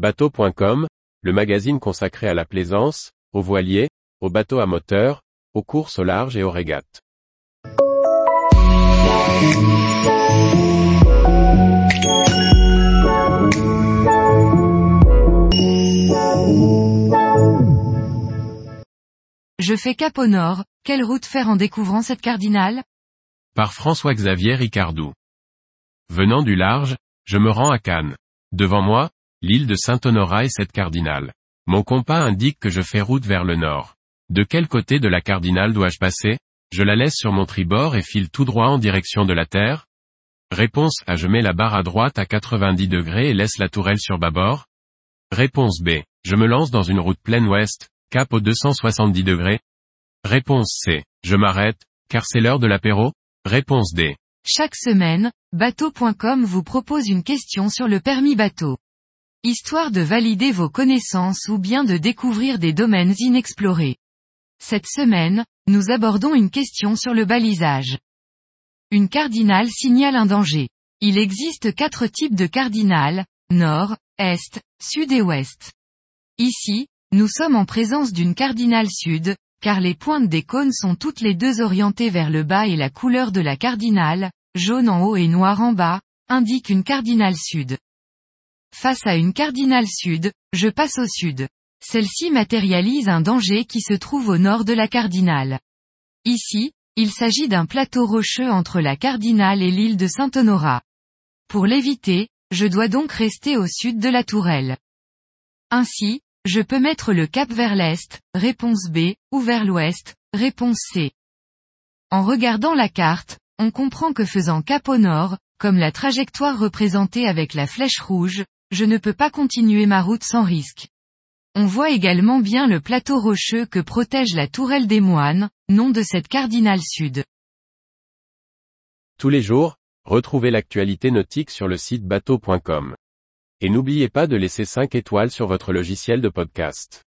Bateau.com, le magazine consacré à la plaisance, aux voiliers, aux bateaux à moteur, aux courses au large et aux régates. Je fais cap au nord, quelle route faire en découvrant cette cardinale? Par François-Xavier Ricardou. Venant du large, je me rends à Cannes. Devant moi, l'île de Saint-Honorat et cette cardinale. Mon compas indique que je fais route vers le nord. De quel côté de la cardinale dois-je passer? Je la laisse sur mon tribord et file tout droit en direction de la Terre? Réponse A. Je mets la barre à droite à 90 degrés et laisse la tourelle sur bâbord Réponse B. Je me lance dans une route pleine ouest, cap au 270 degrés Réponse C. Je m'arrête, car c'est l'heure de l'apéro Réponse D. Chaque semaine, bateau.com vous propose une question sur le permis bateau. Histoire de valider vos connaissances ou bien de découvrir des domaines inexplorés. Cette semaine, nous abordons une question sur le balisage. Une cardinale signale un danger. Il existe quatre types de cardinales, nord, est, sud et ouest. Ici, nous sommes en présence d'une cardinale sud, car les pointes des cônes sont toutes les deux orientées vers le bas et la couleur de la cardinale, jaune en haut et noir en bas, indique une cardinale sud. Face à une cardinale sud, je passe au sud. Celle-ci matérialise un danger qui se trouve au nord de la cardinale. Ici, il s'agit d'un plateau rocheux entre la cardinale et l'île de Saint-Honorat. Pour l'éviter, je dois donc rester au sud de la tourelle. Ainsi, je peux mettre le cap vers l'est, réponse B, ou vers l'ouest, réponse C. En regardant la carte, on comprend que faisant cap au nord, comme la trajectoire représentée avec la flèche rouge, je ne peux pas continuer ma route sans risque. On voit également bien le plateau rocheux que protège la tourelle des moines, nom de cette cardinale sud. Tous les jours, retrouvez l'actualité nautique sur le site bateau.com. Et n'oubliez pas de laisser 5 étoiles sur votre logiciel de podcast.